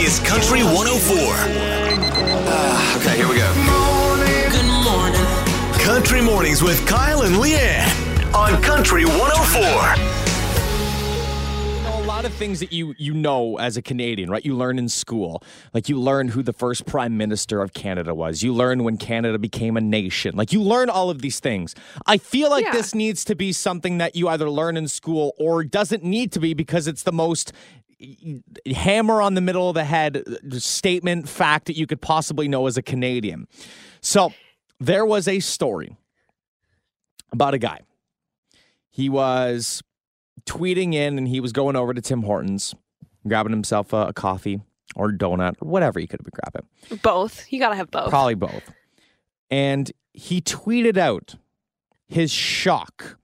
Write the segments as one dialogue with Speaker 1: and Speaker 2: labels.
Speaker 1: is Country 104.
Speaker 2: Ah, okay, here we go.
Speaker 3: Good morning.
Speaker 1: Country Mornings with Kyle and Leanne on Country 104.
Speaker 4: a lot of things that you you know as a Canadian, right? You learn in school. Like you learn who the first prime minister of Canada was. You learn when Canada became a nation. Like you learn all of these things. I feel like
Speaker 5: Yeah.
Speaker 4: this needs to be something that you either learn in school or doesn't need to be because it's the most hammer on the middle of the head uh, statement fact that you could possibly know as a Canadian. So there was a story about a guy. He was tweeting in and he was going over to Tim Hortons, grabbing himself a, a coffee or donut or whatever he could have been grabbing.
Speaker 5: Both. You gotta have both.
Speaker 4: Probably both. And he tweeted out his shock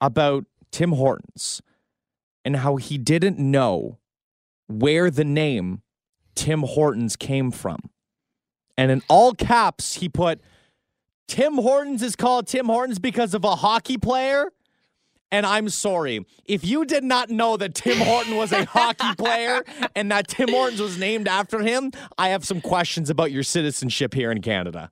Speaker 4: about Tim Hortons and how he didn't know where the name Tim Hortons came from. And in all caps, he put Tim Hortons is called Tim Hortons because of a hockey player. And I'm sorry. If you did not know that Tim Horton was a hockey player and that Tim Hortons was named after him, I have some questions about your citizenship here in Canada.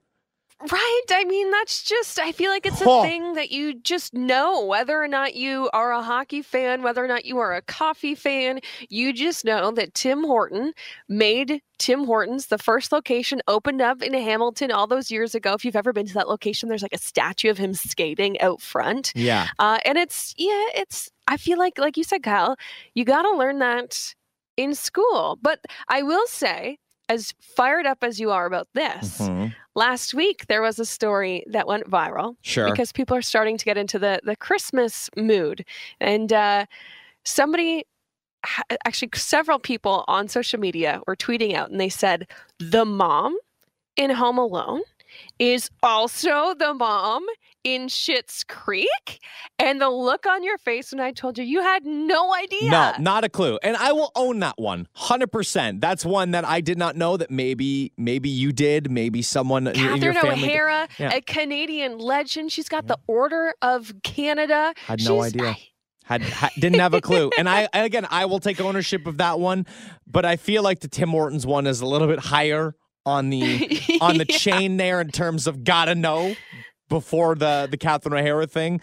Speaker 5: Right. I mean, that's just, I feel like it's a
Speaker 4: Huh.
Speaker 5: thing that you just know whether or not you are a hockey fan, whether or not you are a coffee fan. You just know that Tim Horton made Tim Hortons the first location opened up in Hamilton all those years ago. If you've ever been to that location, there's like a statue of him skating out front.
Speaker 4: Yeah.
Speaker 5: Uh, and it's, yeah, it's, I feel like, like you said, Kyle, you got to learn that in school. But I will say, as fired up as you are about this,
Speaker 4: Mhm.
Speaker 5: last week there was a story that went viral
Speaker 4: Sure.
Speaker 5: because people are starting to get into the the Christmas mood, and uh, somebody. Actually, several people on social media were tweeting out and they said, The mom in Home Alone is also the mom in Schitt's Creek. And the look on your face when I told you, you had no idea.
Speaker 4: No, not a clue. And I will own that one. 100%. That's one that I did not know that maybe maybe you did, maybe someone in your
Speaker 5: Catherine
Speaker 4: family.
Speaker 5: O'Hara,
Speaker 4: Yeah.
Speaker 5: a Canadian legend. She's got the Order of Canada.
Speaker 4: Had no
Speaker 5: She's-
Speaker 4: idea.
Speaker 5: I-
Speaker 4: Had, ha didn't have a clue. And I again, I will take ownership of that one, but I feel like the Tim Hortons one is a little bit higher on the on the
Speaker 5: Yeah.
Speaker 4: chain there in terms of gotta know before the the Catherine O'Hara thing.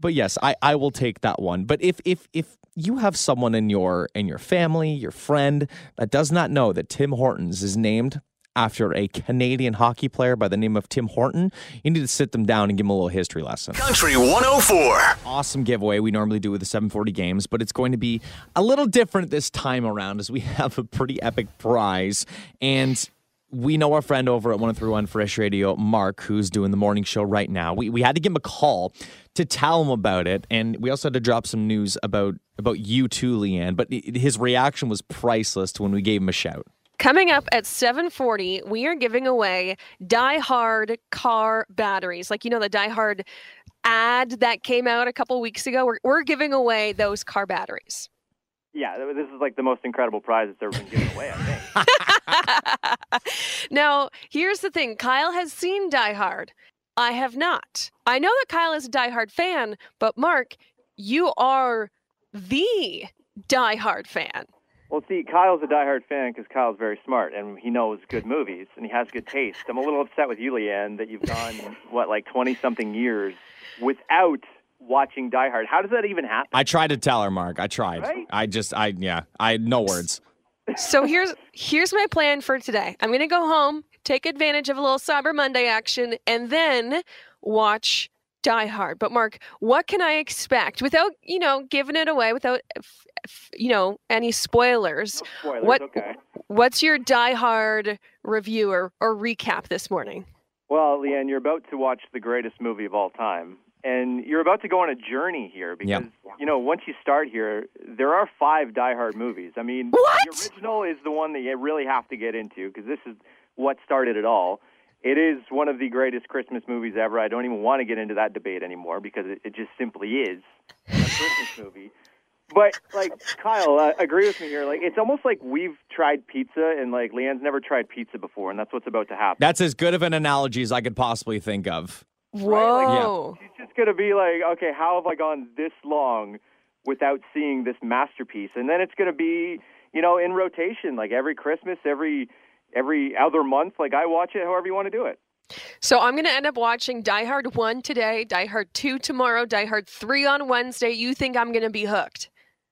Speaker 4: But yes, I I will take that one. But if if if you have someone in your in your family, your friend that does not know that Tim Hortons is named after a Canadian hockey player by the name of Tim Horton, you need to sit them down and give them a little history lesson
Speaker 1: Country 104.
Speaker 4: awesome giveaway we normally do with the 740 games, but it's going to be a little different this time around as we have a pretty epic prize. And we know our friend over at 1031 Fresh Radio, Mark, who's doing the morning show right now. We, we had to give him a call to tell him about it. And we also had to drop some news about, about you too, Leanne. But his reaction was priceless when we gave him a shout.
Speaker 5: Coming up at 7:40, we are giving away Die Hard car batteries. Like you know the Die Hard ad that came out a couple weeks ago. We're, we're giving away those car batteries.
Speaker 6: Yeah, this is like the most incredible prize that's ever been given away, I think.
Speaker 5: now, here's the thing. Kyle has seen Die Hard. I have not. I know that Kyle is a Die Hard fan, but Mark, you are the Die Hard fan.
Speaker 6: Well, see, Kyle's a diehard fan because Kyle's very smart and he knows good movies and he has good taste. I'm a little upset with you, Leanne, that you've gone, what, like 20 something years without watching Die Hard. How does that even happen?
Speaker 4: I tried to tell her, Mark. I tried.
Speaker 6: Right?
Speaker 4: I just, I, yeah, I had no words.
Speaker 5: So here's here's my plan for today. I'm gonna go home, take advantage of a little Cyber Monday action, and then watch Die Hard. But Mark, what can I expect without you know giving it away, without f- f- you know any spoilers?
Speaker 6: Spoilers,
Speaker 5: what-
Speaker 6: okay.
Speaker 5: What's your Die Hard review or, or recap this morning?
Speaker 6: Well, Leanne, you're about to watch the greatest movie of all time. And you're about to go on a journey here because,
Speaker 4: Yep.
Speaker 6: you know, once you start here, there are five Die Hard movies. I mean,
Speaker 5: What?
Speaker 6: the original is the one that you really have to get into because this is what started it all. It is one of the greatest Christmas movies ever. I don't even want to get into that debate anymore because it, it just simply is a Christmas movie. But like Kyle, uh, agree with me here. Like it's almost like we've tried pizza and like Leanne's never tried pizza before, and that's what's about to happen.
Speaker 4: That's as good of an analogy as I could possibly think of.
Speaker 5: Whoa.
Speaker 6: She's just gonna be like, okay, how have I gone this long without seeing this masterpiece. And then it's going to be, you know, in rotation, like every Christmas, every every other month. Like I watch it however you want to do it.
Speaker 5: So I'm going to end up watching Die Hard 1 today, Die Hard 2 tomorrow, Die Hard 3 on Wednesday. You think I'm going to be hooked?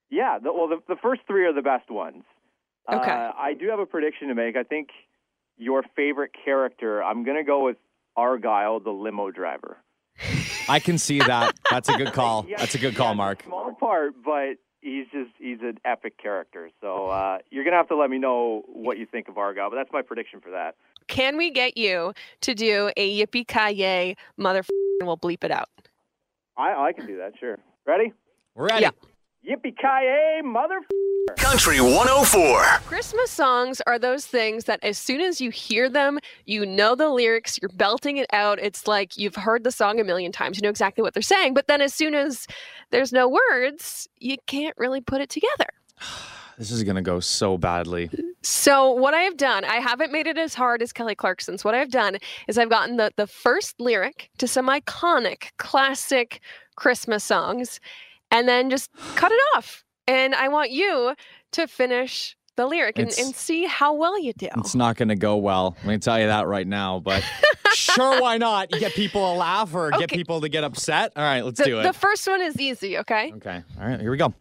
Speaker 6: Yeah, the, well, the, the first three are the best ones.
Speaker 5: Okay.
Speaker 6: Uh, I do have a prediction to make. I think your favorite character, I'm going to go with Argyle, the limo driver.
Speaker 4: I can see that. That's a good call.
Speaker 6: Yeah,
Speaker 4: That's a good call,
Speaker 6: has
Speaker 4: Mark.
Speaker 6: Small part, but he's just he's an epic character. So uh, you're gonna have to let me know what you think of Argyle. But that's my prediction for that.
Speaker 5: Can we get you to do a yippee ki yay mother? And we'll bleep it out.
Speaker 6: I I can do that. Sure. Ready?
Speaker 4: We're ready.
Speaker 5: Yeah.
Speaker 6: Yippee ki yay, mother!
Speaker 1: Country 104.
Speaker 5: Christmas songs are those things that as soon as you hear them, you know the lyrics, you're belting it out. It's like you've heard the song a million times, you know exactly what they're saying. But then as soon as there's no words, you can't really put it together.
Speaker 4: This is gonna go so badly.
Speaker 5: So what I have done, I haven't made it as hard as Kelly Clarkson's. What I've done is I've gotten the the first lyric to some iconic classic Christmas songs and then just cut it off. And I want you to finish the lyric and, and see how well you do.
Speaker 4: It's not gonna go well. Let me tell you that right now. But sure, why not? You get people to laugh or get people to get upset. All right, let's
Speaker 5: the,
Speaker 4: do it.
Speaker 5: the first one is easy, okay?
Speaker 4: okay. All right, here we go.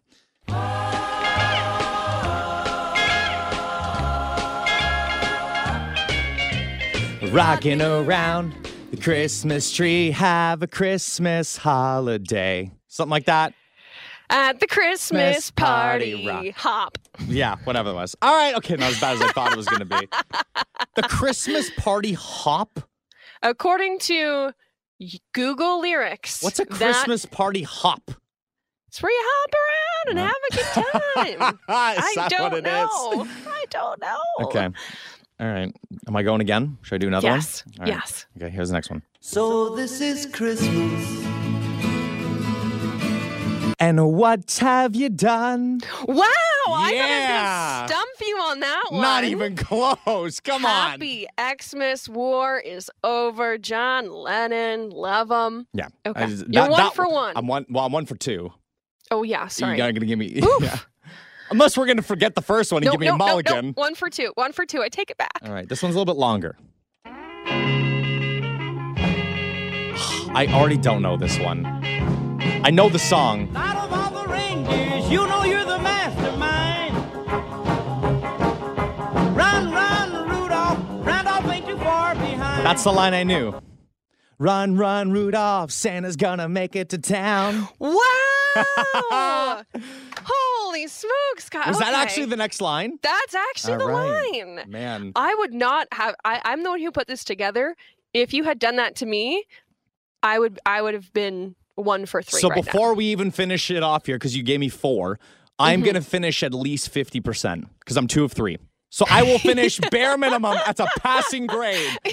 Speaker 4: Rocking around the Christmas tree, have a Christmas holiday. Something like that.
Speaker 5: At the Christmas
Speaker 4: Christmas party
Speaker 5: party, hop.
Speaker 4: Yeah, whatever it was. All right, okay, not as bad as I thought it was going to be. The Christmas party hop?
Speaker 5: According to Google lyrics,
Speaker 4: What's a
Speaker 5: that-
Speaker 4: Christmas party hop?
Speaker 5: It's where you hop around and have a good time.
Speaker 4: is
Speaker 5: I
Speaker 4: that
Speaker 5: don't
Speaker 4: what it is?
Speaker 5: know. I don't know.
Speaker 4: Okay. All right. Am I going again? Should I do another
Speaker 5: Yes.
Speaker 4: one? All right.
Speaker 5: Yes.
Speaker 4: Okay, here's the next one.
Speaker 3: So this is Christmas.
Speaker 4: And what have you done?
Speaker 5: Wow, I
Speaker 4: Yeah.
Speaker 5: thought I was gonna stump you on that one.
Speaker 4: Not even close. Come on.
Speaker 5: Happy Xmas War is over. John Lennon, love him.
Speaker 4: Yeah.
Speaker 5: Okay.
Speaker 4: I
Speaker 5: You're
Speaker 4: that-
Speaker 5: one
Speaker 4: that-
Speaker 5: for one.
Speaker 4: I'm one. Well, I'm one for two.
Speaker 5: Oh yeah, sorry.
Speaker 4: You're gonna give me. Yeah. Unless we're gonna forget the first one and
Speaker 5: no,
Speaker 4: give me
Speaker 5: no,
Speaker 4: a
Speaker 5: no, no.
Speaker 4: mulligan.
Speaker 5: One for two. One for two. I take it back.
Speaker 4: All right. This one's a little bit longer. I already don't know this one. I know the song.
Speaker 2: Out of all the reindeers, you know you're the mastermind. Run, run, Rudolph. Randolph ain't too far behind.
Speaker 4: That's the line I knew. Run, run, Rudolph. Santa's gonna make it to town.
Speaker 5: Wow! Holy smokes, God.
Speaker 4: Was that actually the next line?
Speaker 5: That's actually
Speaker 4: All
Speaker 5: the
Speaker 4: right.
Speaker 5: line.
Speaker 4: Man.
Speaker 5: I would not have. I, I'm the one who put this together. If you had done that to me, I would. I would have been one for three.
Speaker 4: So
Speaker 5: right now.
Speaker 4: before we even finish it off here, because you gave me four, I'm
Speaker 5: Mm-hmm.
Speaker 4: gonna finish at least 50% because I'm two of three. So I will finish bare minimum. That's a passing grade.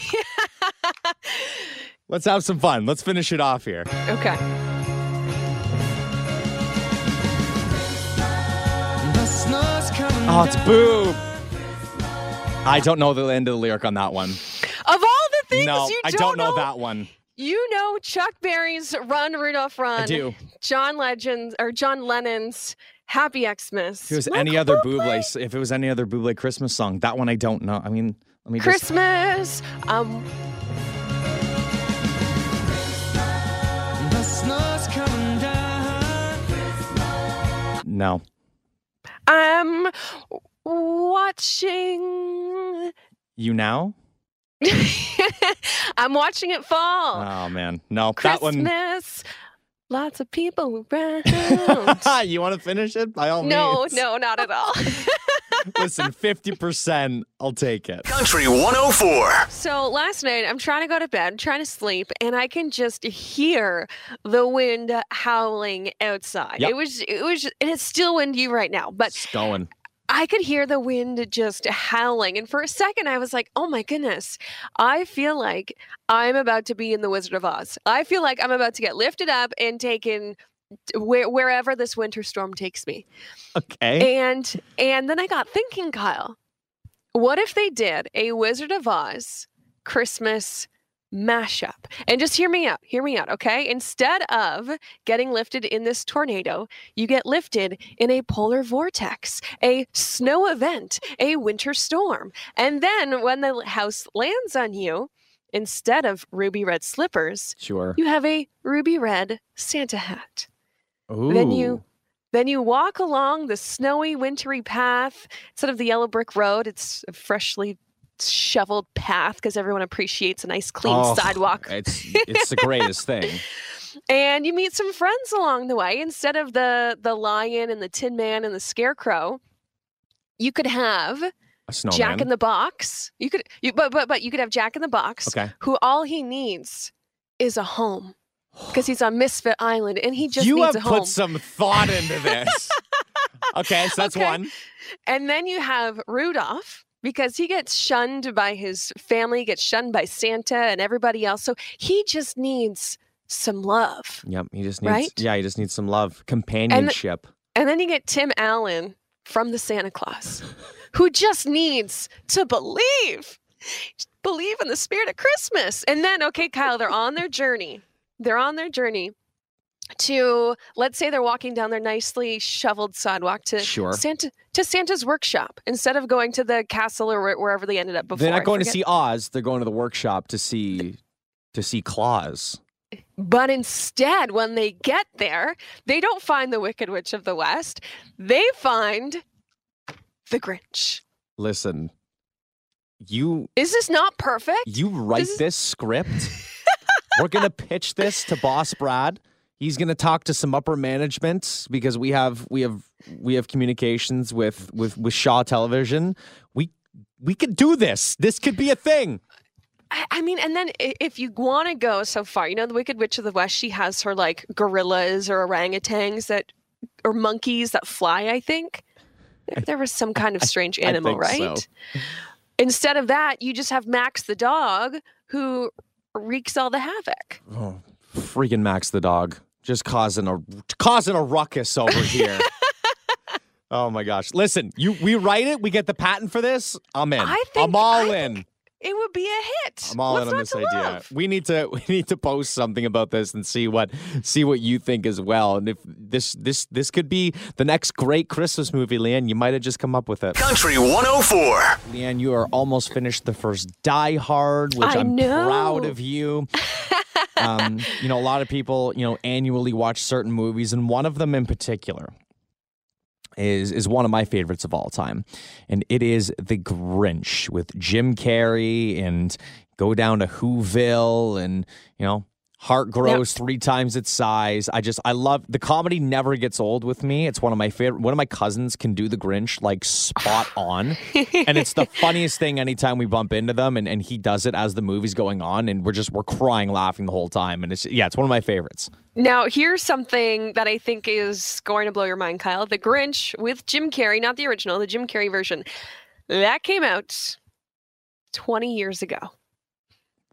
Speaker 4: Let's have some fun. Let's finish it off here.
Speaker 5: Okay.
Speaker 2: The snow's coming
Speaker 4: Oh, it's
Speaker 2: down.
Speaker 4: boob. I don't know the end of the lyric on that one.
Speaker 5: Of all the things
Speaker 4: no,
Speaker 5: you
Speaker 4: I
Speaker 5: don't,
Speaker 4: don't know that one.
Speaker 5: You know Chuck Berry's "Run Rudolph Run."
Speaker 4: I do.
Speaker 5: John Legends or John Lennon's "Happy Xmas."
Speaker 4: If it was
Speaker 5: Michael
Speaker 4: any other
Speaker 5: Bublé.
Speaker 4: Buble, if it was any other Bublé Christmas song, that one I don't know. I mean, let me just.
Speaker 5: Christmas. Um,
Speaker 2: The snow's coming down.
Speaker 4: No.
Speaker 5: I'm watching.
Speaker 4: You now?
Speaker 5: I'm watching it fall.
Speaker 4: Oh man, no. That one.
Speaker 5: Christmas. Lots of people around.
Speaker 4: you want to finish it? By all
Speaker 5: no,
Speaker 4: means.
Speaker 5: no, not at all.
Speaker 4: Listen, fifty percent. I'll take it.
Speaker 1: Country 104.
Speaker 5: So last night, I'm trying to go to bed, trying to sleep, and I can just hear the wind howling outside.
Speaker 4: Yep.
Speaker 5: It was, it was, and it's still windy right now, but
Speaker 4: It's going.
Speaker 5: I could hear the wind just howling. And for a second, I was like, oh my goodness, I feel like I'm about to be in The Wizard of Oz. I feel like I'm about to get lifted up and taken where, wherever this winter storm takes me.
Speaker 4: Okay.
Speaker 5: And and then I got thinking, Kyle, what if they did a Wizard of Oz Christmas mashup. And just hear me out, hear me out, okay? Instead of getting lifted in this tornado, you get lifted in a polar vortex, a snow event, a winter storm. And then when the house lands on you, instead of ruby red slippers,
Speaker 4: Sure.
Speaker 5: you have a ruby red Santa hat.
Speaker 4: Ooh.
Speaker 5: Then you then you walk along the snowy wintry path instead of the yellow brick road. It's freshly shoveled path because everyone appreciates a nice clean
Speaker 4: Oh,
Speaker 5: sidewalk.
Speaker 4: It's it's the greatest thing.
Speaker 5: And you meet some friends along the way. Instead of the the lion and the tin man and the scarecrow, you could have Jack in the Box. You could you but but but you could have Jack in the Box
Speaker 4: Okay.
Speaker 5: who all he needs is a home. Because he's on Misfit Island and he just
Speaker 4: you
Speaker 5: needs
Speaker 4: have
Speaker 5: a home.
Speaker 4: put some thought into this. okay, so that's
Speaker 5: Okay.
Speaker 4: one.
Speaker 5: And then you have Rudolph because he gets shunned by his family, gets shunned by Santa and everybody else. So he just needs some love.
Speaker 4: Yep, he just needs
Speaker 5: Right?
Speaker 4: yeah, he just needs some love, companionship.
Speaker 5: And then you get Tim Allen from the Santa Claus who just needs to believe. Believe in the spirit of Christmas. And then, okay, Kyle, they're on their journey. They're on their journey to let's say they're walking down their nicely shoveled sidewalk to
Speaker 4: Sure.
Speaker 5: Santa to Santa's workshop instead of going to the castle or wherever they ended up before.
Speaker 4: They're not going to see Oz, they're going to the workshop to see to see Claus.
Speaker 5: But instead, when they get there, they don't find the Wicked Witch of the West. They find the Grinch.
Speaker 4: Listen, you
Speaker 5: Is this not perfect?
Speaker 4: you write
Speaker 5: This
Speaker 4: this script. We're gonna pitch this to Boss Brad. He's gonna talk to some upper management because we have we have we have communications with with with Shaw Television. We we could do this. This could be a thing.
Speaker 5: I, I mean, and then if you want to go so far, you know, the Wicked Witch of the West, she has her like gorillas or orangutans that, or monkeys that fly, I think. There, there was some kind of strange
Speaker 4: I
Speaker 5: animal,
Speaker 4: think
Speaker 5: right?
Speaker 4: so.
Speaker 5: Instead of that, you just have Max the dog who wreaks all the havoc.
Speaker 4: Oh, freaking Max the dog just causing a causing a ruckus over here. oh my gosh! Listen, you we write it. We get the patent for this. I'm in.
Speaker 5: I think-
Speaker 4: I'm all
Speaker 5: I
Speaker 4: in.
Speaker 5: think It would be a hit.
Speaker 4: I'm all
Speaker 5: What's
Speaker 4: in on this idea.
Speaker 5: love?
Speaker 4: We need to we need to post something about this and see what see what you think as well. And if this this this could be the next great Christmas movie, Leanne, you might have just come up with it.
Speaker 1: Country 104.
Speaker 4: Leanne, you are almost finished the first Die Hard, which
Speaker 5: I
Speaker 4: am
Speaker 5: know.
Speaker 4: proud of you. um, you know, a lot of people, you know, annually watch certain movies, and one of them in particular is is one of my favorites of all time, and it is The Grinch with Jim Carrey and go down to Whoville and you know. Heart grows three times its size. I just I love the comedy never gets old with me. It's one of my favorite. One of my cousins can do the Grinch like spot on, and it's the funniest thing anytime we bump into them and, and he does it as the movie's going on and we're just we're crying laughing the whole time and it's yeah it's one of my favorites
Speaker 5: Now, here's something that I think is going to blow your mind, Kyle. The Grinch with Jim Carrey, not the original, the Jim Carrey version. That came out 20 years ago.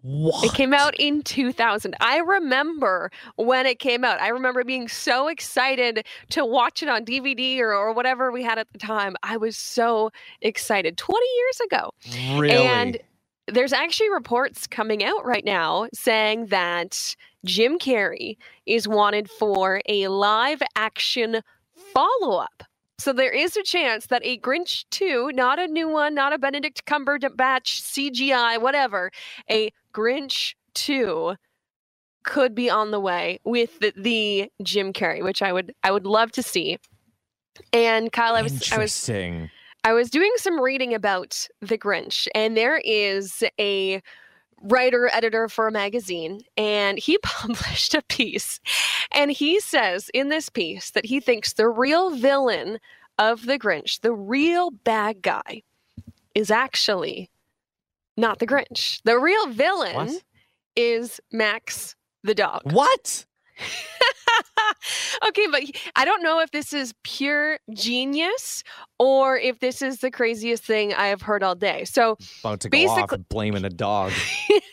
Speaker 4: What
Speaker 5: It came out in 2000. I remember when it came out. I remember being so excited to watch it on DVD or, or whatever we had at the time. I was so excited 20 years ago.
Speaker 4: really
Speaker 5: And there's actually reports coming out right now saying that Jim Carrey is wanted for a live action follow up. So there is a chance that a Grinch 2, not a new one, not a Benedict Cumberbatch CGI, whatever, a Grinch 2 could be on the way with the, the Jim Carrey, which I would I would love to see. And Kyle, I was I was I was doing some reading about The Grinch, and there is a writer editor for a magazine, and he published a piece. And he says in this piece that he thinks the real villain of The Grinch, the real bad guy, is actually not the Grinch. The real villain
Speaker 4: What?
Speaker 5: is Max the dog.
Speaker 4: what
Speaker 5: okay, but I don't know if this is pure genius or if this is the craziest thing I have heard all day. So,
Speaker 4: about to go off
Speaker 5: Basically-
Speaker 4: blaming a dog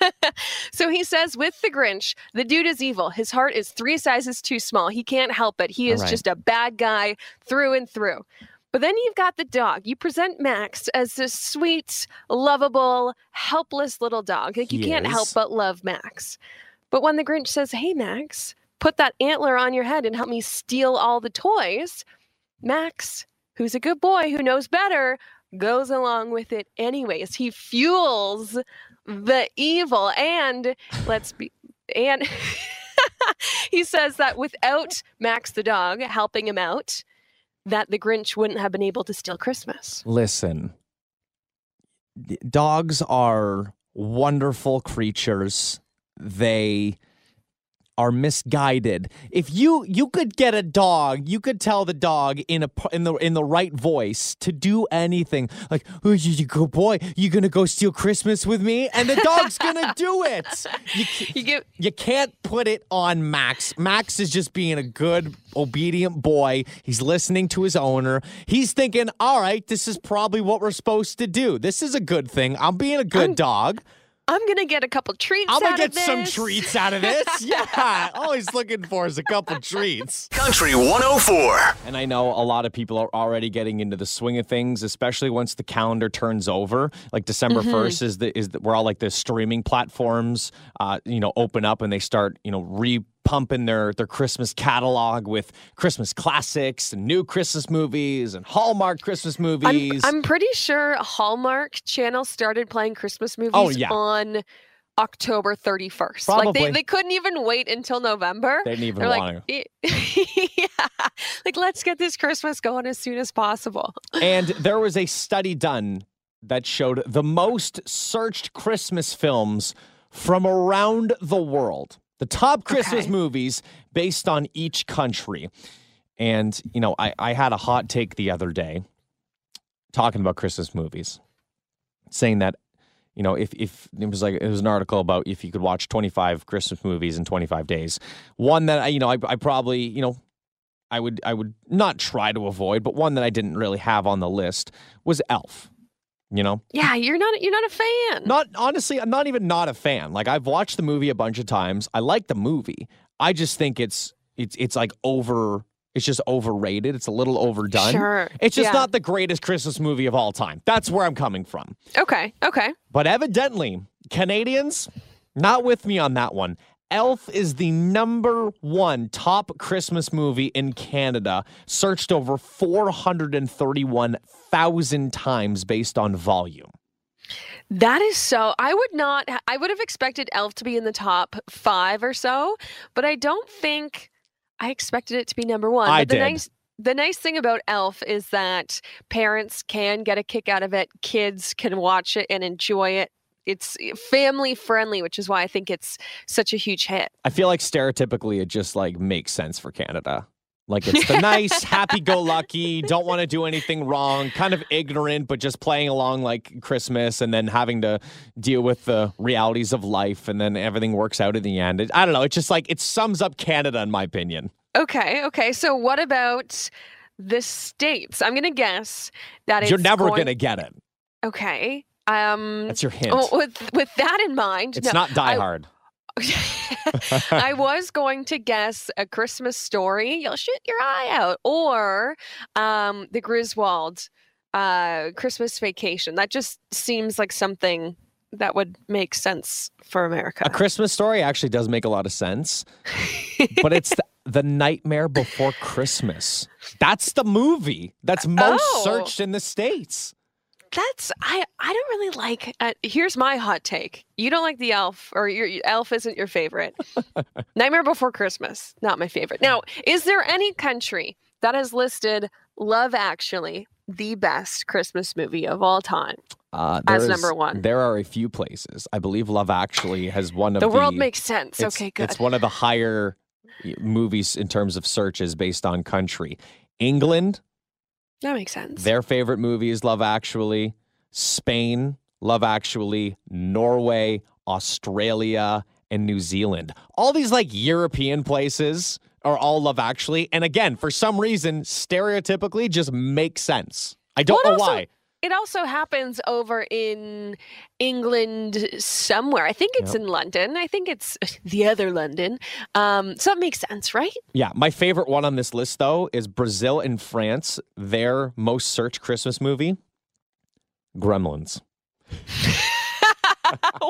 Speaker 5: so he says with the Grinch, the dude is evil. His heart is three sizes too small. He can't help it. He is
Speaker 4: right.
Speaker 5: just a bad guy through and through. But then you've got the dog. You present Max as this sweet, lovable, helpless little dog. Like you
Speaker 4: He
Speaker 5: can't help but love Max. But when the Grinch says, Hey, Max, put that antler on your head and help me steal all the toys, Max, who's a good boy who knows better, goes along with it anyways. He fuels the evil. And let's be, and he says that without Max the dog helping him out, that the Grinch wouldn't have been able to steal Christmas.
Speaker 4: Listen, dogs are wonderful creatures. They are misguided. If you you could get a dog, you could tell the dog in a in the in the right voice to do anything. Like, "Oh, you, you good boy, you gonna go steal Christmas with me?" And the dog's gonna do it. You,
Speaker 5: You give
Speaker 4: you can't put it on Max. Max is just being a good, obedient boy. He's listening to his owner. He's thinking, all right, this is probably what we're supposed to do. This is a good thing. I'm being a good
Speaker 5: I'm-
Speaker 4: dog.
Speaker 5: I'm gonna get a couple treats. Out of this.
Speaker 4: I'm gonna
Speaker 5: out
Speaker 4: get
Speaker 5: of
Speaker 4: some treats out of this. Yeah. All he's looking for is a couple treats.
Speaker 1: Country 104.
Speaker 4: And I know a lot of people are already getting into the swing of things, especially once the calendar turns over. Like December
Speaker 5: Mm-hmm.
Speaker 4: 1st is the is the, where all like the streaming platforms, uh, you know, open up and they start, you know, re pumping their their Christmas catalog with Christmas classics and new Christmas movies and Hallmark Christmas
Speaker 5: I'm,
Speaker 4: movies.
Speaker 5: I'm pretty sure Hallmark Channel started playing Christmas oh, movies
Speaker 4: Oh, yeah.
Speaker 5: on October 31st. Like they, they couldn't even wait until November.
Speaker 4: they didn't even
Speaker 5: They're
Speaker 4: want
Speaker 5: like, eh, yeah, like let's get this Christmas going as soon as possible.
Speaker 4: And there was a study done that showed the most searched Christmas films from around the world. The top Christmas
Speaker 5: Okay.
Speaker 4: movies based on each country. And, you know, I, I had a hot take the other day talking about Christmas movies, saying that, you know, if, if it was like, it was an article about if you could watch 25 Christmas movies in 25 days. One that, I, you know, I, I probably, you know, I would, I would not try to avoid, but one that I didn't really have on the list was Elf. You know,
Speaker 5: Yeah, you're not you're not a fan.
Speaker 4: not honestly, I'm not even not a fan. Like I've watched the movie a bunch of times. I like the movie. I just think it's it's it's like over it's just overrated. It's a little overdone.
Speaker 5: Sure.
Speaker 4: It's just
Speaker 5: Yeah.
Speaker 4: not the greatest Christmas movie of all time. That's where I'm coming from.
Speaker 5: Okay, okay.
Speaker 4: But evidently, Canadians not with me on that one. Elf is the number one top Christmas movie in Canada, searched over 431,000 times based on volume.
Speaker 5: That is so. I would not. I would have expected Elf to be in the top five or so, but I don't think I expected it to be number one.
Speaker 4: I
Speaker 5: but the
Speaker 4: did.
Speaker 5: nice the nice thing about Elf is that parents can get a kick out of it. Kids can watch it and enjoy it. It's eh, family friendly, which is why I think it's such a huge hit.
Speaker 4: I feel like stereotypically it just like makes sense for Canada. Like it's the nice, happy-go-lucky, don't want to do anything wrong, kind of ignorant, but just playing along like Christmas, and then having to deal with the realities of life, and then everything works out in the end. It, I don't know. It's just like it sums up Canada, in my opinion.
Speaker 5: Okay, okay. So what about the states? I'm gonna guess that
Speaker 4: You're never
Speaker 5: going-
Speaker 4: gonna get it.
Speaker 5: Okay. Um.
Speaker 4: That's your hint.
Speaker 5: oh, with with that in mind,
Speaker 4: it's
Speaker 5: no,
Speaker 4: not Die
Speaker 5: I-
Speaker 4: Hard.
Speaker 5: I was going to guess a Christmas story. You'll shoot your eye out, or um, the Griswold uh, Christmas Vacation. That just seems like something that would make sense for America.
Speaker 4: A Christmas Story actually does make a lot of sense, but it's the, the Nightmare Before Christmas. That's the movie that's most
Speaker 5: Oh.
Speaker 4: searched in the states.
Speaker 5: That's I. I don't really like. Uh, here's my hot take. You don't like the Elf, or your Elf isn't your favorite. Nightmare Before Christmas, not my favorite. Now, is there any country that has listed Love Actually the best Christmas movie of all time?
Speaker 4: Uh,
Speaker 5: As
Speaker 4: there
Speaker 5: number one.
Speaker 4: There are a few places. I believe Love Actually has one of
Speaker 5: The
Speaker 4: the.
Speaker 5: world makes sense. okay, good.
Speaker 4: It's one of the higher movies in terms of searches based on country. England,
Speaker 5: that makes sense.
Speaker 4: their favorite movie is Love Actually. Spain, Love Actually. Norway, Australia, and New Zealand. All these like European places are all Love Actually. And again, for some reason, stereotypically just makes sense. I don't
Speaker 5: Well,
Speaker 4: know
Speaker 5: also-
Speaker 4: why.
Speaker 5: It also happens over in England somewhere. I think it's in London. I think it's the other London. Um, so it makes sense, right?
Speaker 4: Yeah, my favorite one on this list though is Brazil and France. Their most searched Christmas movie, Gremlins.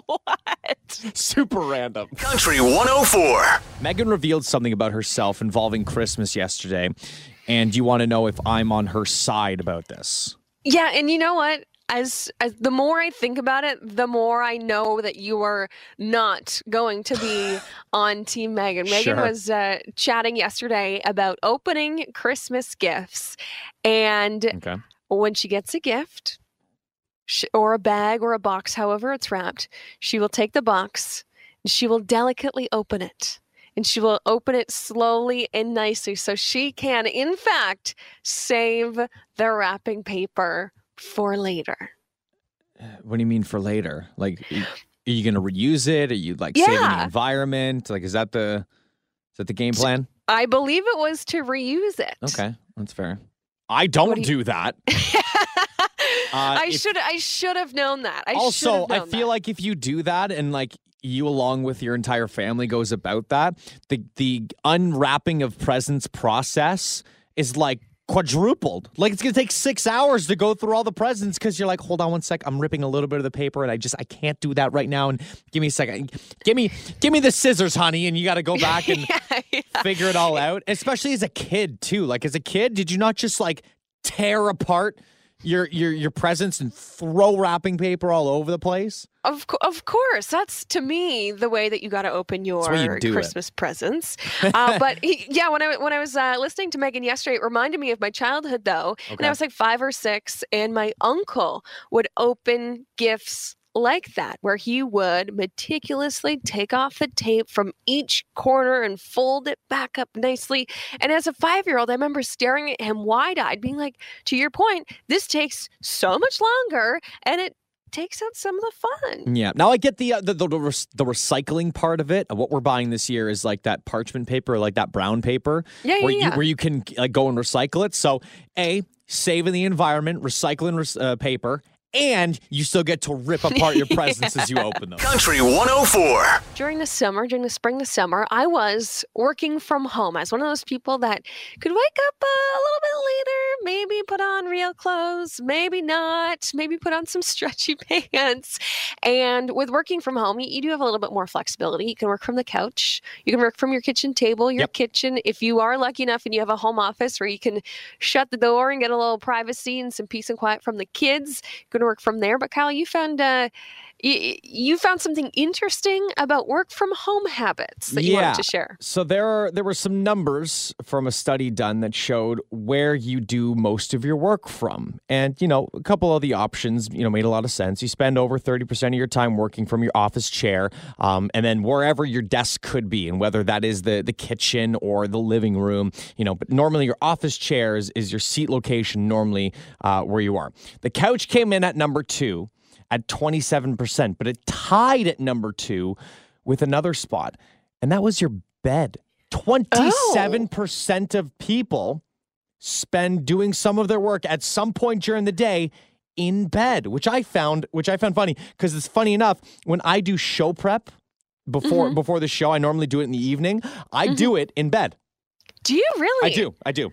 Speaker 5: what?
Speaker 4: Super random.
Speaker 1: Country 104.
Speaker 4: Megan revealed something about herself involving Christmas yesterday, and you want to know if I'm on her side about this.
Speaker 5: Yeah, and you know what? As, as the more I think about it, the more I know that you are not going to be on Team Megan. Megan
Speaker 4: Sure.
Speaker 5: was uh, chatting yesterday about opening Christmas gifts, and
Speaker 4: Okay.
Speaker 5: when she gets a gift sh- or a bag or a box, however it's wrapped, she will take the box and she will delicately open it. And she will open it slowly and nicely so she can, in fact, save the wrapping paper for later.
Speaker 4: Uh, what do you mean for later? Like, are you going to reuse it? Are you like saving the environment? Like, is that the is that the game plan?
Speaker 5: I believe it was to reuse it.
Speaker 4: Okay, that's fair. I don't
Speaker 5: do
Speaker 4: do,
Speaker 5: you-
Speaker 4: that.
Speaker 5: Uh, I
Speaker 4: if-
Speaker 5: should I should have known that. I
Speaker 4: also,
Speaker 5: have
Speaker 4: I feel
Speaker 5: that.
Speaker 4: like if you do that and like you along with your entire family goes about that, the the unwrapping of presents process is like quadrupled. Like it's gonna take six hours to go through all the presents because you're like, hold on one sec, I'm ripping a little bit of the paper and I just I can't do that right now. And give me a second. Give me give me the scissors, honey, and you gotta go back and
Speaker 5: yeah, yeah.
Speaker 4: figure it all out. Especially as a kid too. Like as a kid, did you not just like tear apart your your your presents and throw wrapping paper all over the place?
Speaker 5: Of co- of course, that's to me the way that you got to open your
Speaker 4: you do it.
Speaker 5: Christmas presents. Uh, but he- yeah, when I when I was uh, listening to Megan yesterday, it reminded me of my childhood though, and I was like five or six, and my uncle would open gifts like that, where he would meticulously take off the tape from each corner and fold it back up nicely. And as a five year old, I remember staring at him wide eyed, being like, "To your point, this takes so much longer, and it." Takes out some of the fun.
Speaker 4: Yeah. Now I get the uh, the the, the, rec- the recycling part of it. What we're buying this year is like that parchment paper, like that brown paper,
Speaker 5: Yeah, yeah,
Speaker 4: where you
Speaker 5: yeah.
Speaker 4: where you can like go and recycle it. So a saving the environment, recycling uh, paper, and you still get to rip apart your presents as you open them.
Speaker 1: Country 104.
Speaker 5: during the summer, during the spring, the summer, I was working from home. I was one of those people that could wake up a little bit later, maybe put on real clothes, maybe not, maybe put on some stretchy pants. And with working from home, you, you do have a little bit more flexibility. You can work from the couch, you can work from your kitchen table, your
Speaker 4: Yep.
Speaker 5: kitchen. If you are lucky enough and you have a home office where you can shut the door and get a little privacy and some peace and quiet from the kids, you can work from there. But Kyle, you found uh, you, you found something interesting about work from home habits that you
Speaker 4: Yeah.
Speaker 5: wanted to share.
Speaker 4: So there are there were some numbers from a study done that showed where you do most of your work from. And you know, a couple of the options, you know, made a lot of sense. You spend over 30% of your time working from your office chair, um, and then wherever your desk could be, and whether that is the the kitchen or the living room, you know, but normally your office chair is, is your seat location normally uh, where you are. The couch came in at number two at 27%, but it tied at number two with another spot, and that was your bed. 27% of people spend doing some of their work at some point during the day in bed, which I found which I found funny because it's funny enough when I do show prep before mm-hmm. before the show, I normally do it in the evening. I do mm-hmm. it in bed.
Speaker 5: Do you really?
Speaker 4: I do. I do.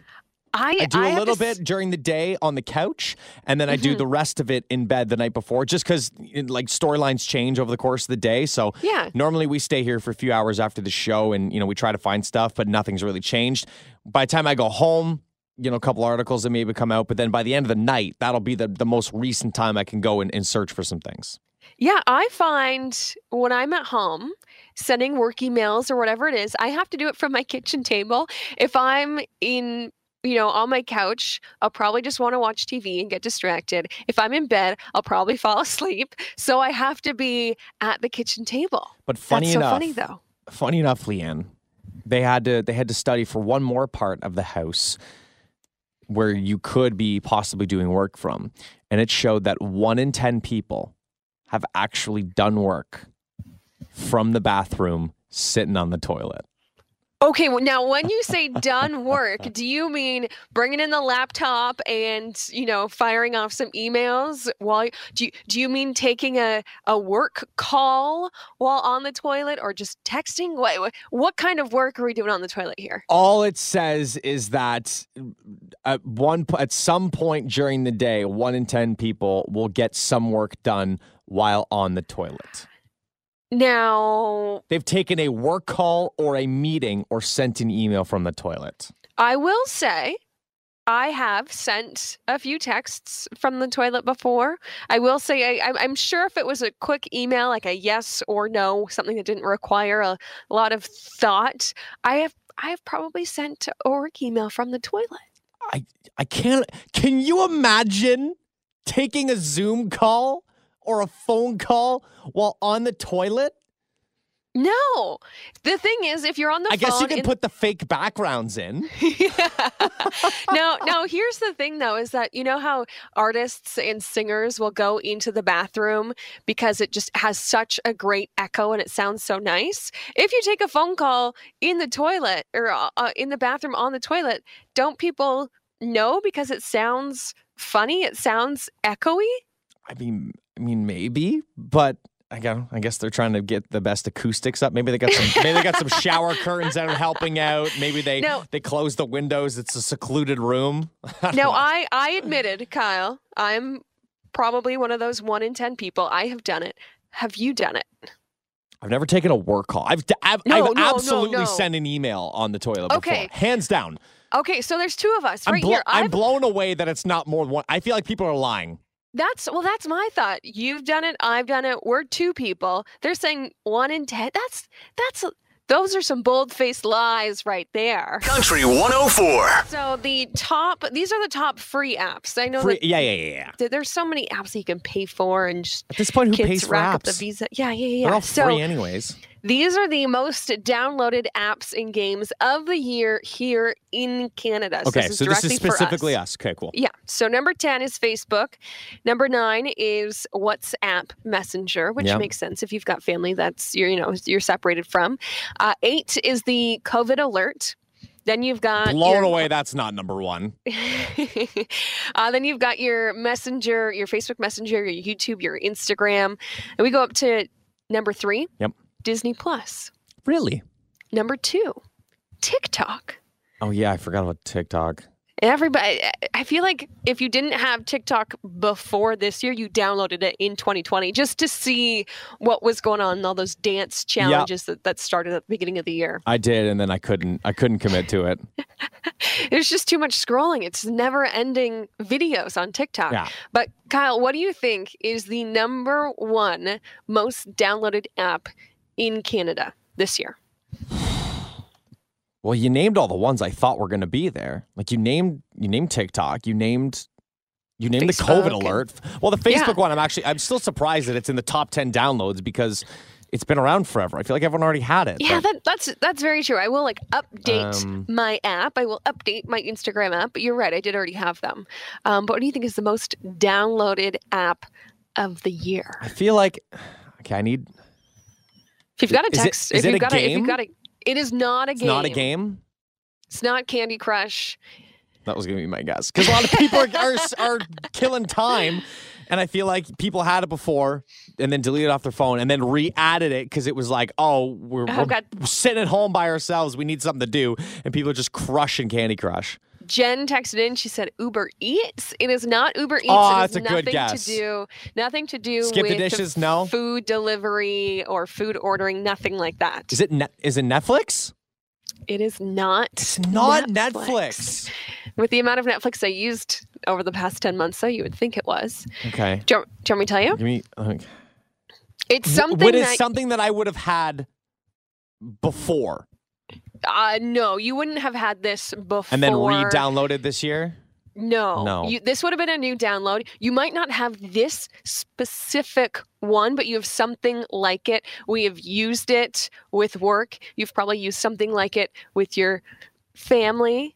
Speaker 5: I,
Speaker 4: I do a little
Speaker 5: s-
Speaker 4: bit during the day on the couch, and then I do mm-hmm. the rest of it in bed the night before, just because like storylines change over the course of the day. So
Speaker 5: Yeah.
Speaker 4: normally we stay here for a few hours after the show, and you know we try to find stuff, but nothing's really changed. By the time I go home, you know, a couple articles that maybe come out, but then by the end of the night, that'll be the the most recent time I can go and, and search for some things.
Speaker 5: Yeah, I find when I'm at home sending work emails or whatever it is, I have to do it from my kitchen table. If I'm in you know, on my couch, I'll probably just want to watch TV and get distracted. If I'm in bed, I'll probably fall asleep. So I have to be at the kitchen table.
Speaker 4: But funny
Speaker 5: That's so
Speaker 4: enough,
Speaker 5: funny though.
Speaker 4: funny enough, Leanne, they had to they had to study for one more part of the house where you could be possibly doing work from, and it showed that one in ten people have actually done work from the bathroom sitting on the toilet.
Speaker 5: Okay, well, now when you say done work, do you mean bringing in the laptop and you know firing off some emails while do you, do you mean taking a, a work call while on the toilet or just texting? What what- kind of work are we doing on the toilet here?
Speaker 4: All it says is that at one at some point during the day, one in ten people will get some work done while on the toilet.
Speaker 5: Now,
Speaker 4: They've taken a work call or a meeting or sent an email from the toilet.
Speaker 5: I will say I have sent a few texts from the toilet before. I will say I, I'm- I'm sure if it was a quick email, like a yes or no, something that didn't require a lot of thought, I have I have probably sent a work email from the toilet.
Speaker 4: I I can't. Can you imagine taking a Zoom call or a phone call while on the toilet?
Speaker 5: No, the thing is, if you're on the
Speaker 4: I guess you can
Speaker 5: in-
Speaker 4: put the fake backgrounds in.
Speaker 5: now, now here's the thing though is that you know how artists and singers will go into the bathroom because it just has such a great echo and it sounds so nice. If you take a phone call in the toilet or uh, uh, in the bathroom on the toilet, don't people know because it sounds funny? It sounds echoey.
Speaker 4: I mean, I mean, maybe, but I guess, I guess they're trying to get the best acoustics up. Maybe they got some. maybe they got some shower curtains that are helping out. Maybe they
Speaker 5: No.
Speaker 4: they close the windows. It's a secluded room. I know.
Speaker 5: I I admitted, Kyle, I'm probably one of those one in ten people. I have done it. Have you done it?
Speaker 4: I've never taken a work call. I've I've,
Speaker 5: No,
Speaker 4: I've
Speaker 5: no, no,
Speaker 4: absolutely
Speaker 5: no.
Speaker 4: sent an email on the toilet before.
Speaker 5: Okay.
Speaker 4: hands down.
Speaker 5: Okay, so there's two of us
Speaker 4: I'm,
Speaker 5: right
Speaker 4: blo-
Speaker 5: here.
Speaker 4: I'm
Speaker 5: I've-
Speaker 4: blown away that it's not more than one. I feel like people are lying.
Speaker 5: That's well, that's my thought. You've done it. I've done it. We're two people. They're saying one in ten. That's that's those are some bold faced lies right there.
Speaker 1: Country 104.
Speaker 5: So the top. These are the top free apps. I know
Speaker 4: Free,
Speaker 5: that
Speaker 4: yeah, yeah, yeah, yeah.
Speaker 5: there's so many apps that you can pay for and just
Speaker 4: At this point, who pays for
Speaker 5: rack up
Speaker 4: apps?
Speaker 5: the visa. Yeah, yeah, yeah.
Speaker 4: They're all
Speaker 5: so
Speaker 4: free anyways.
Speaker 5: These are the most downloaded apps and games of the year here in Canada.
Speaker 4: Okay,
Speaker 5: this
Speaker 4: so this is
Speaker 5: for us.
Speaker 4: specifically us. Okay, cool.
Speaker 5: Yeah. So number 10 is Facebook. Number 9 is WhatsApp Messenger, which
Speaker 4: Yep.
Speaker 5: makes sense if you've got family that's you're you know you're separated from. Uh, 8 is the COVID alert. Then you've got
Speaker 4: Blown
Speaker 5: your-
Speaker 4: away. That's not number one.
Speaker 5: uh, then you've got your Messenger, your Facebook Messenger, your YouTube, your Instagram. And we go up to number 3.
Speaker 4: Yep.
Speaker 5: Disney Plus.
Speaker 4: Really?
Speaker 5: Number 2, TikTok.
Speaker 4: Oh yeah, I forgot about TikTok.
Speaker 5: Everybody, I feel like if you didn't have TikTok before this year, you downloaded it in 2020 just to see what was going on and all those dance challenges that, that started at the beginning of the year.
Speaker 4: I did, and then I couldn't. I couldn't commit to it.
Speaker 5: There's just too much scrolling. It's never ending videos on TikTok.
Speaker 4: Yeah.
Speaker 5: But Kyle, what do you think is the number one most downloaded app in Canada this year?
Speaker 4: Well, you named all the ones I thought were going to be there. Like you named you named TikTok, you named you named the COVID alert. Well, the
Speaker 5: Yeah.
Speaker 4: Facebook one, I'm actually I'm still surprised that it's in the top 10 downloads because it's been around forever. I feel like everyone already had it.
Speaker 5: Yeah, that, that's that's very true. I will like update
Speaker 4: Um,
Speaker 5: my app. I will update my Instagram app. But you're right, I did already have them. Um, but what do you think is the most downloaded app of the year?
Speaker 4: I feel like okay, I need
Speaker 5: If you've got a
Speaker 4: Is
Speaker 5: text,
Speaker 4: is
Speaker 5: if
Speaker 4: it
Speaker 5: you've
Speaker 4: a
Speaker 5: got if
Speaker 4: game?
Speaker 5: you've got a, it is not a game.
Speaker 4: it's
Speaker 5: game.
Speaker 4: not a game.
Speaker 5: It's not Candy Crush.
Speaker 4: That was going to be my guess. Because a lot of people are, are are killing time, and I feel like people had it before and then deleted it off their phone and then re-added it because it was like, oh, we're,
Speaker 5: Oh,
Speaker 4: we're sitting at home by ourselves. We need something to do, and people are just crushing Candy Crush.
Speaker 5: Jen texted in. She said Uber Eats. It is not Uber Eats.
Speaker 4: Oh,
Speaker 5: it
Speaker 4: that's
Speaker 5: has
Speaker 4: a good
Speaker 5: nothing
Speaker 4: guess.
Speaker 5: to do nothing to do
Speaker 4: Skip the
Speaker 5: with
Speaker 4: dishes? No?
Speaker 5: food delivery or food ordering. Nothing like that.
Speaker 4: Is it ne- is it Netflix?
Speaker 5: It is not.
Speaker 4: It's not Netflix.
Speaker 5: With the amount of Netflix I used over the past 10 months, so you would think it was.
Speaker 4: Okay,
Speaker 5: Do you, do you want me to tell you?
Speaker 4: give me. Okay.
Speaker 5: It's something
Speaker 4: What is
Speaker 5: that.
Speaker 4: something that I would have had before
Speaker 5: uh, no, you wouldn't have had this before.
Speaker 4: and then re-downloaded this year?
Speaker 5: No.
Speaker 4: No.
Speaker 5: You, this would have been a new download. You might not have this specific one, but you have something like it. We have used it with work. You've probably used something like it with your family.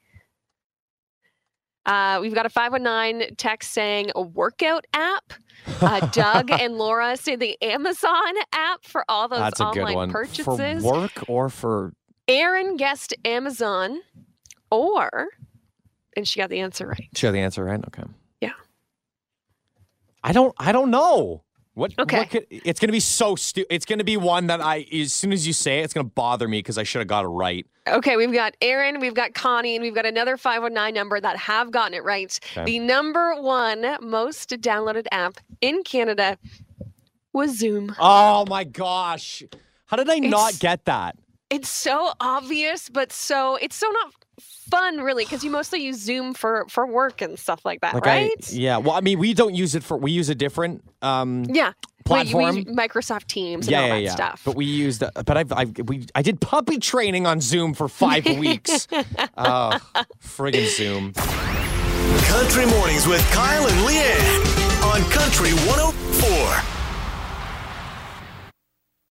Speaker 5: Uh, we've got a 519 text saying a workout app. Uh, Doug and Laura say the Amazon app for all those
Speaker 4: That's a
Speaker 5: online
Speaker 4: good one.
Speaker 5: purchases.
Speaker 4: For work or for
Speaker 5: Aaron guessed Amazon, or, and she got the answer right.
Speaker 4: She got the answer, right? Okay.
Speaker 5: Yeah.
Speaker 4: I don't. I don't know. What?
Speaker 5: Okay.
Speaker 4: What could, it's gonna be so stupid. It's gonna be one that I, as soon as you say it, it's gonna bother me because I should have got it right.
Speaker 5: Okay, we've got Aaron, we've got Connie, and we've got another 509 number that have gotten it right.
Speaker 4: Okay.
Speaker 5: The number one most downloaded app in Canada was Zoom.
Speaker 4: Oh my gosh! How did I not get that?
Speaker 5: It's so obvious, but so it's so not fun really because you mostly use Zoom for for work and stuff like that,
Speaker 4: Like I-
Speaker 5: right?
Speaker 4: yeah. Well, I mean, we don't use it for. We use a different. Um,
Speaker 5: yeah.
Speaker 4: Platform?
Speaker 5: We, we, Microsoft Teams and
Speaker 4: yeah,
Speaker 5: all
Speaker 4: yeah,
Speaker 5: that
Speaker 4: yeah.
Speaker 5: stuff.
Speaker 4: But we used. uh, But I've, I've, we, I did puppy training on Zoom for five weeks. oh, friggin' Zoom.
Speaker 1: Country Mornings with Kyle and Leanne on Country 104.